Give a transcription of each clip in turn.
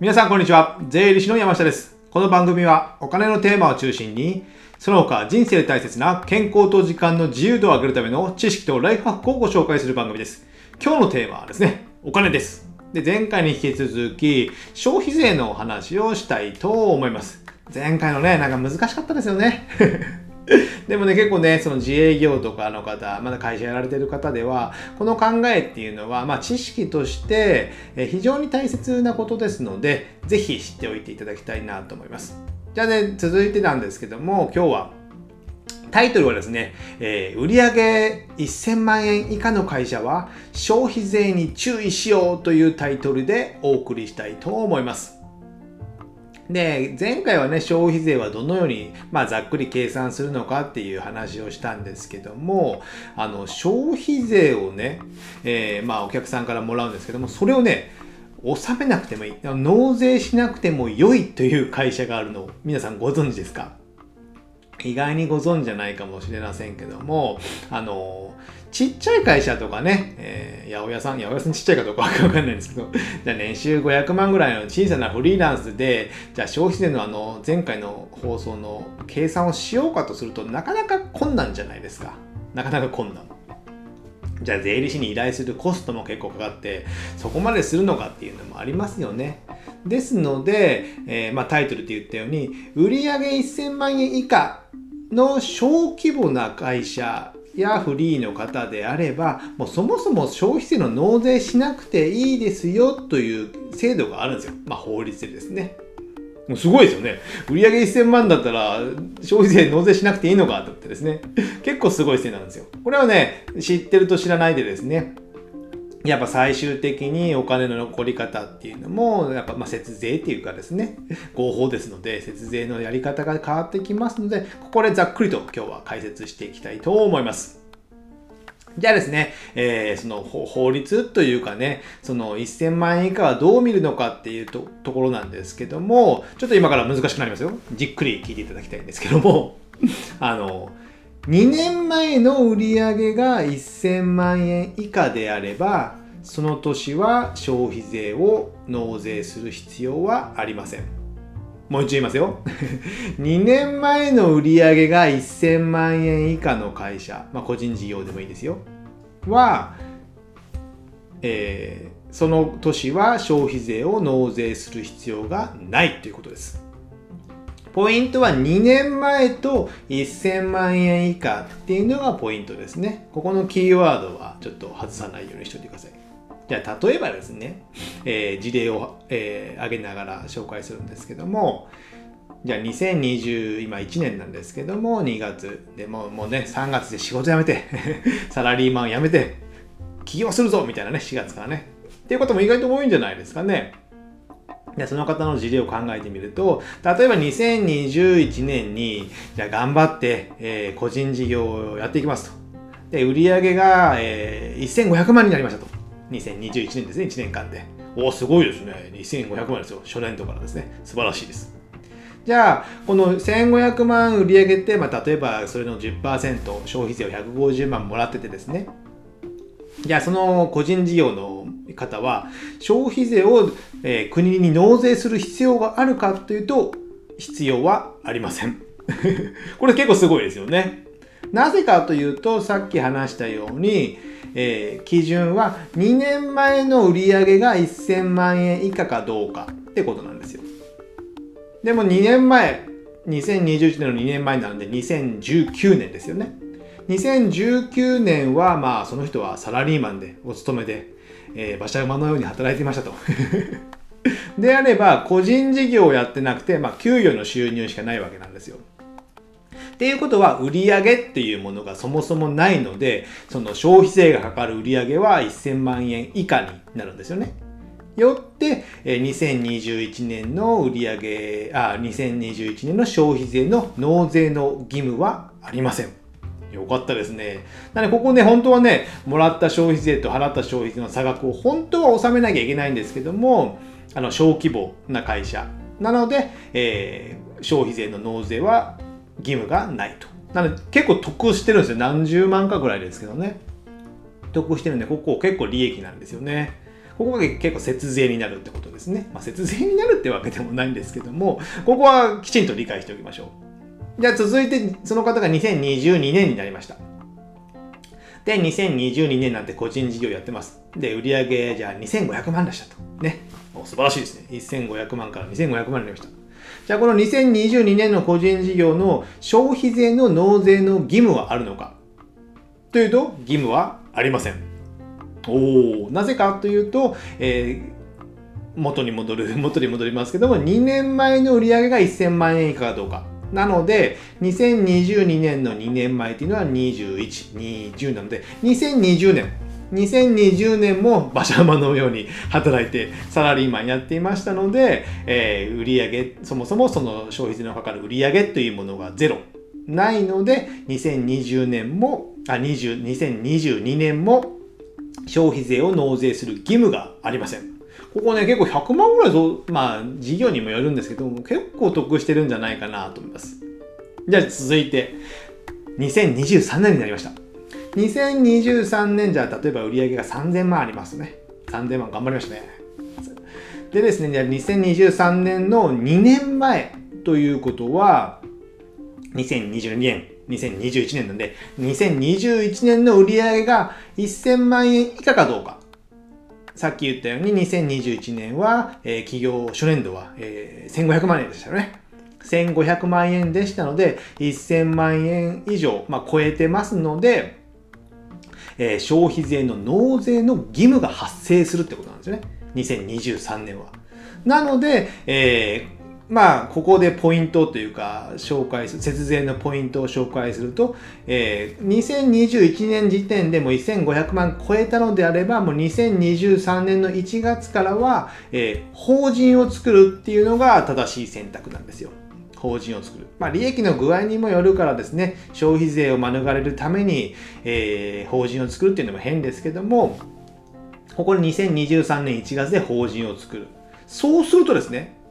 皆さんこんにちは。税理士の山下です。この番組はお金のテーマを中心に、その他人生で大切な健康と時間の自由度を上げるための知識とライフハックをご紹介する番組です。今日のテーマはですね、お金です。で、前回に引き続き、消費税のお話をしたいと思います。前回のね、なんか難しかったですよね。でもね、結構ね、その自営業とかの方、まだ会社やられてる方では、この考えっていうのは、まあ知識として非常に大切なことですので、ぜひ知っておいていただきたいなと思います。じゃあね、続いてなんですけども、今日は、タイトルはですね、えー売上1000万円以下の会社は消費税に注意しようというタイトルでお送りしたいと思います。で、前回はね、消費税はどのように、まあ、ざっくり計算するのかっていう話をしたんですけども、あの、消費税をね、えーまあ、お客さんからもらうんですけども、それをね、納めなくてもいい、納税しなくても良いという会社があるのを皆さんご存知ですか？意外にご存知じゃないかもしれませんけども、あの、ちっちゃい会社とかね、えー、八百屋さん、八百屋さんちっちゃいかどうかわかんないんですけど、じゃあ年収500万ぐらいの小さなフリーランスで、じゃあ消費税のあの、前回の放送の計算をしようかとすると、なかなか困難じゃないですか。なかなか困難。じゃあ税理士に依頼するコストも結構かかって、そこまでするのかっていうのもありますよね。ですので、えーまあ、タイトルで言ったように、売上1000万円以下の小規模な会社やフリーの方であれば、もうそもそも消費税の納税しなくていいですよという制度があるんですよ。まあ、法律でですね。もうすごいですよね。売上1000万だったら消費税納税しなくていいのかと思ってですね。結構すごい制度なんですよ。これはね、知ってると知らないでですね。やっぱ最終的にお金の残り方っていうのも、やっぱまあ節税っていうかですね、合法ですので、節税のやり方が変わってきますので、ここでざっくりと今日は解説していきたいと思います。じゃあですね、えーその法法律というかね、その1000万円以下はどう見るのかっていうとところなんですけども、ちょっと今から難しくなりますよ。じっくり聞いていただきたいんですけども、あの、2年前の売上が1000万円以下であれば、その年は消費税を納税する必要はありません。もう一度言いますよ。2年前の売上が1000万円以下の会社、まあ、個人事業でもいいですよ。は、えーその年は消費税を納税する必要がないということです。ポイントは2年前と1000万円以下っていうのがポイントですね。ここのキーワードはちょっと外さないようにしておいてください。じゃあ例えばですね、えー事例を、えー挙げながら紹介するんですけども、じゃあ2020今1年なんですけども2月でもうもうね3月で仕事辞めて サラリーマン辞めて起業するぞみたいなね4月からねっていうことも意外と多いんじゃないですかね。でその方の事例を考えてみると例えば2021年にじゃあ頑張って、えー個人事業をやっていきますと。で売上が、えー1500万になりましたと。2021年ですね1年間で。おおすごいですね2500万ですよ初年度からですね素晴らしいです。じゃあ、この1500万売り上げて、まあ、例えばそれの10%消費税を150万もらっててですね。じゃあ、その個人事業の方は、消費税を、え国に納税する必要があるかというと、必要はありません。これ結構すごいですよね。なぜかというと、さっき話したように、えー基準は2年前の売上が1000万円以下かどうかってことなんですよ。でも2年前、2021年の2年前なので2019年ですよね。2019年はまあその人はサラリーマンでお勤めで、えー馬車馬のように働いていましたと。であれば個人事業をやってなくて、まあ、給与の収入しかないわけなんですよ。っていうことは売上っていうものがそもそもないのでその消費税がかかる売上は1000万円以下になるんですよね。よって、2021年の売上あ、2021年の消費税の納税の義務はありません。よかったですね。なので、ここね、本当はね、もらった消費税と払った消費税の差額を本当は納めなきゃいけないんですけども、あの、小規模な会社なので、えー消費税の納税は義務がないと。なので、結構得してるんですよ。何十万かぐらいですけどね。得してるんで、ここ結構利益なんですよね。ここが結構節税になるってことですね。まあ、節税になるってわけでもないんですけども、ここはきちんと理解しておきましょう。じゃあ続いて、その方が2022年になりました。で、2022年なんて個人事業やってます。で、売上じゃあ2500万出したと。ね。素晴らしいですね。1500万から2500万になりました。じゃあこの2022年の個人事業の消費税の納税の義務はあるのかというと、義務はありません。おお、なぜかというと、えー、元に戻る、元に戻りますけども、2年前の売上が1000万円以下かどうか。なので、2022年の2年前っていうのは21、20なので、2020年、2020年も馬車馬のように働いてサラリーマンやっていましたので、えー、売上そもそもその消費税のかかる売上というものがゼロないので、2020年も、あ、20、2022年も消費税を納税する義務がありません。ここね、結構100万ぐらい、まあ、事業にもよるんですけども、結構得してるんじゃないかなと思います。じゃあ続いて、2023年になりました。2023年じゃあ、例えば売上が3000万ありますね。3000万頑張りましたね。でですね、じゃあ2023年の2年前ということは、2022年、2021年なんで、2021年の売上が1000万円以下かどうか。さっき言ったように2021年は、えー、企業初年度は、えー、1500万円でしたよね。1500万円でしたので、1000万円以上、まあ、超えてますので、えー、消費税の納税の義務が発生するってことなんですよね。2023年は。なので、えー、まあ、ここでポイントというか、紹介する、節税のポイントを紹介すると、えー、2021年時点でも1500万超えたのであれば、もう2023年の1月からは、えー、法人を作るっていうのが正しい選択なんですよ。法人を作る。まあ、利益の具合にもよるからですね、消費税を免れるために、えー、法人を作るっていうのも変ですけども、ここに2023年1月で法人を作る。そうするとですね、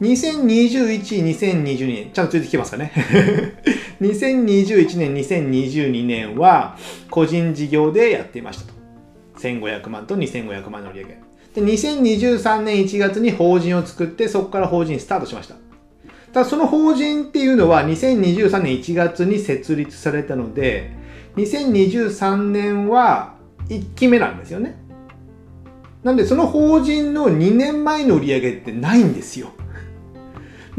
2021、2022年、ちゃんとついてきてますかね。2021年、2022年は個人事業でやっていましたと。1500万と2500万の売り上げ。で、2023年1月に法人を作って、そこから法人スタートしました。ただその法人っていうのは2023年1月に設立されたので、2023年は1期目なんですよね。なんでその法人の2年前の売り上げってないんですよ。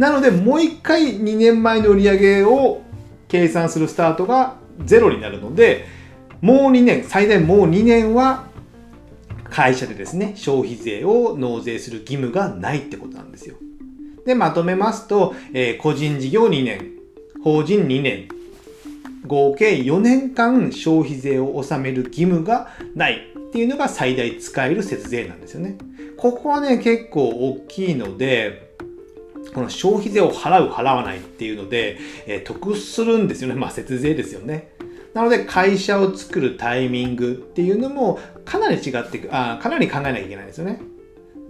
なので、もう一回2年前の売り上げを計算するスタートがゼロになるので、もう2年、最大もう2年は会社でですね、消費税を納税する義務がないってことなんですよ。で、まとめますと、えー、個人事業2年、法人2年、合計4年間消費税を納める義務がないっていうのが最大使える節税なんですよね。ここはね、結構大きいので、この消費税を払う、払わないっていうので、えー、得するんですよね。まあ、節税ですよね。なので、会社を作るタイミングっていうのも、かなり違ってくあ、かなり考えなきゃいけないですよね。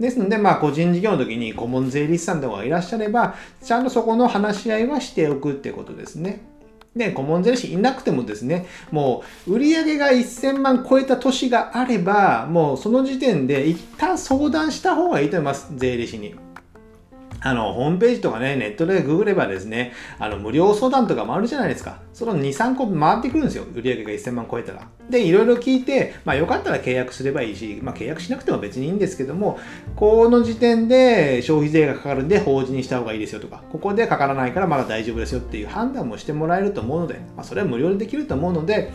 ですので、まあ、個人事業の時に顧問税理士さんとかがいらっしゃれば、ちゃんとそこの話し合いはしておくってことですね。で、顧問税理士いなくてもですね、もう売上が1000万超えた年があれば、もうその時点で一旦相談した方がいいと思います、税理士に。あの、ホームページとかね、ネットでググればですね、あの、無料相談とかもあるじゃないですか。その2、3個回ってくるんですよ。売上が1000万超えたら。で、いろいろ聞いて、まあ、よかったら契約すればいいし、まあ、契約しなくても別にいいんですけども、この時点で消費税がかかるんで法人にした方がいいですよとか、ここでかからないからまだ大丈夫ですよっていう判断もしてもらえると思うので、まあ、それは無料でできると思うので、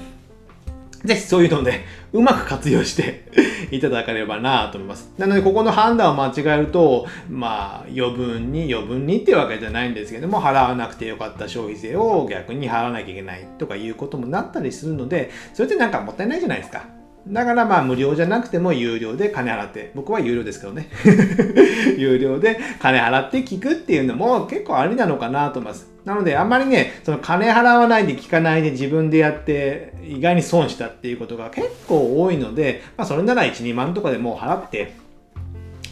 ぜひそういうので、うまく活用して いただければなと思います。なので、ここの判断を間違えると、まあ、余分に、余分にっていうわけじゃないんですけども、払わなくてよかった消費税を逆に払わなきゃいけないとかいうこともなったりするので、それってなんかもったいないじゃないですか。だからまあ無料じゃなくても有料で金払って、僕は有料ですけどね。有料で金払って聞くっていうのも結構ありなのかなと思います。なのであんまりね、その金払わないで聞かないで自分でやって意外に損したっていうことが結構多いので、まあそれなら1、2万とかでもう払って、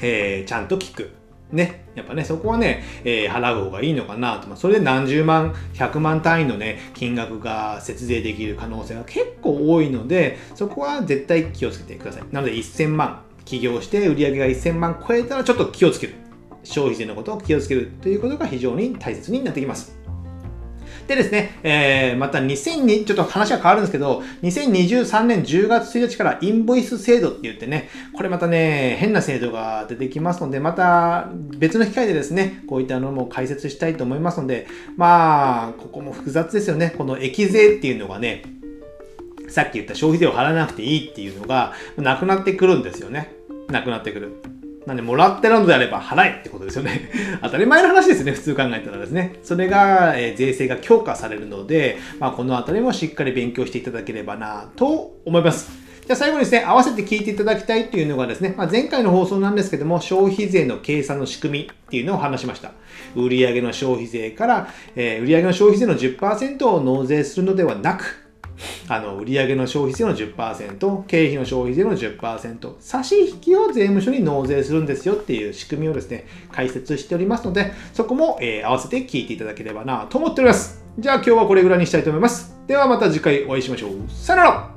えー、ちゃんと聞く。ね、やっぱね、そこはね、えー、払う方がいいのかなとま。それで何十万、百万単位のね、金額が節税できる可能性が結構多いので、そこは絶対気をつけてください。なので1000万起業して売り上げが1000万超えたらちょっと気をつける。消費税のことを気をつけるということが非常に大切になってきます。でですね、えー、また2002、ちょっと話は変わるんですけど、2023年10月1日からインボイス制度って言ってね、これまたね、変な制度が出てきますので、また別の機会でですね、こういったのも解説したいと思いますので、まあ、ここも複雑ですよね。この益税っていうのがね、さっき言った消費税を払わなくていいっていうのが、なくなってくるんですよね。なくなってくる。なんで、もらってるのであれば払えってことですよね。当たり前の話ですね、普通考えたらですね。それが、え、税制が強化されるので、まあ、このあたりもしっかり勉強していただければなと思います。じゃあ最後にですね、合わせて聞いていただきたいというのがですね、まあ、前回の放送なんですけども、消費税の計算の仕組みっていうのを話しました。売上の消費税から、えー、売上の消費税の10%を納税するのではなく、あの売上の消費税の10%、経費の消費税の10%、差し引きを税務署に納税するんですよっていう仕組みをですね、解説しておりますので、そこも、えー、合わせて聞いていただければなと思っております。じゃあ今日はこれぐらいにしたいと思います。ではまた次回お会いしましょう。さよなら